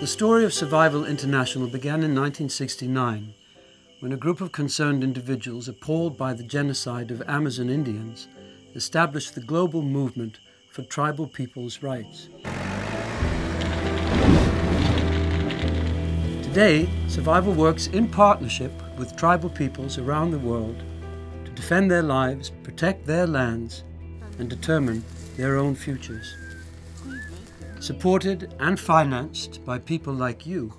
The story of Survival International began in 1969 when a group of concerned individuals appalled by the genocide of Amazon Indians established the global movement for tribal peoples' rights. Today, Survival works in partnership with tribal peoples around the world to defend their lives, protect their lands, and determine their own futures. Supported and financed by people like you,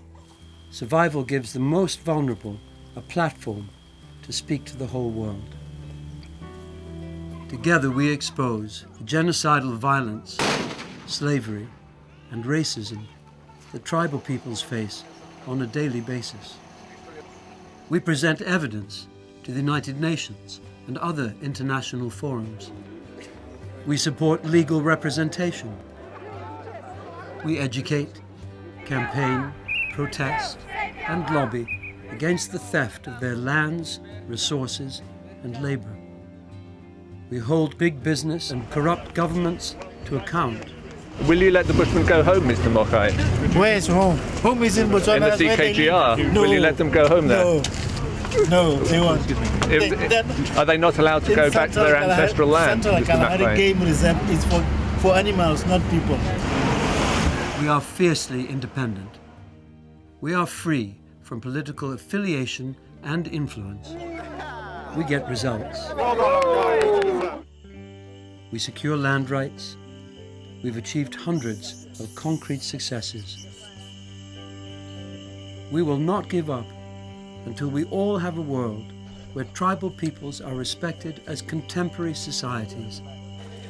Survival gives the most vulnerable a platform to speak to the whole world. Together we expose the genocidal violence, slavery, and racism that tribal peoples face on a daily basis. We present evidence to the United Nations and other international forums. We support legal representation. We educate, campaign, protest, and lobby against the theft of their lands, resources, and labor. We hold big business and corrupt governments to account. Will you let the Bushmen go home, Mr. Mogae? Where's home? Home is in Botswana. In the that's CKGR? No. Will you let them go home there? No. No, they won't. If- They- they're- they not allowed to in go back to their Central Kalahari- ancestral land? Central Kalahari Game Reserve is for, for animals, not people. We are fiercely independent. We are free from political affiliation and influence. We get results. We secure land rights. We've achieved hundreds of concrete successes. We will not give up until we all have a world where tribal peoples are respected as contemporary societies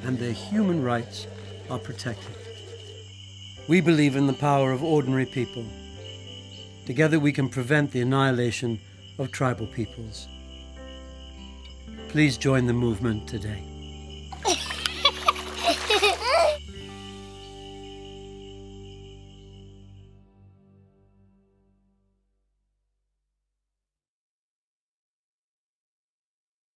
and their human rights are protected. We believe in the power of ordinary people. Together we can prevent the annihilation of tribal peoples. Please join the movement today.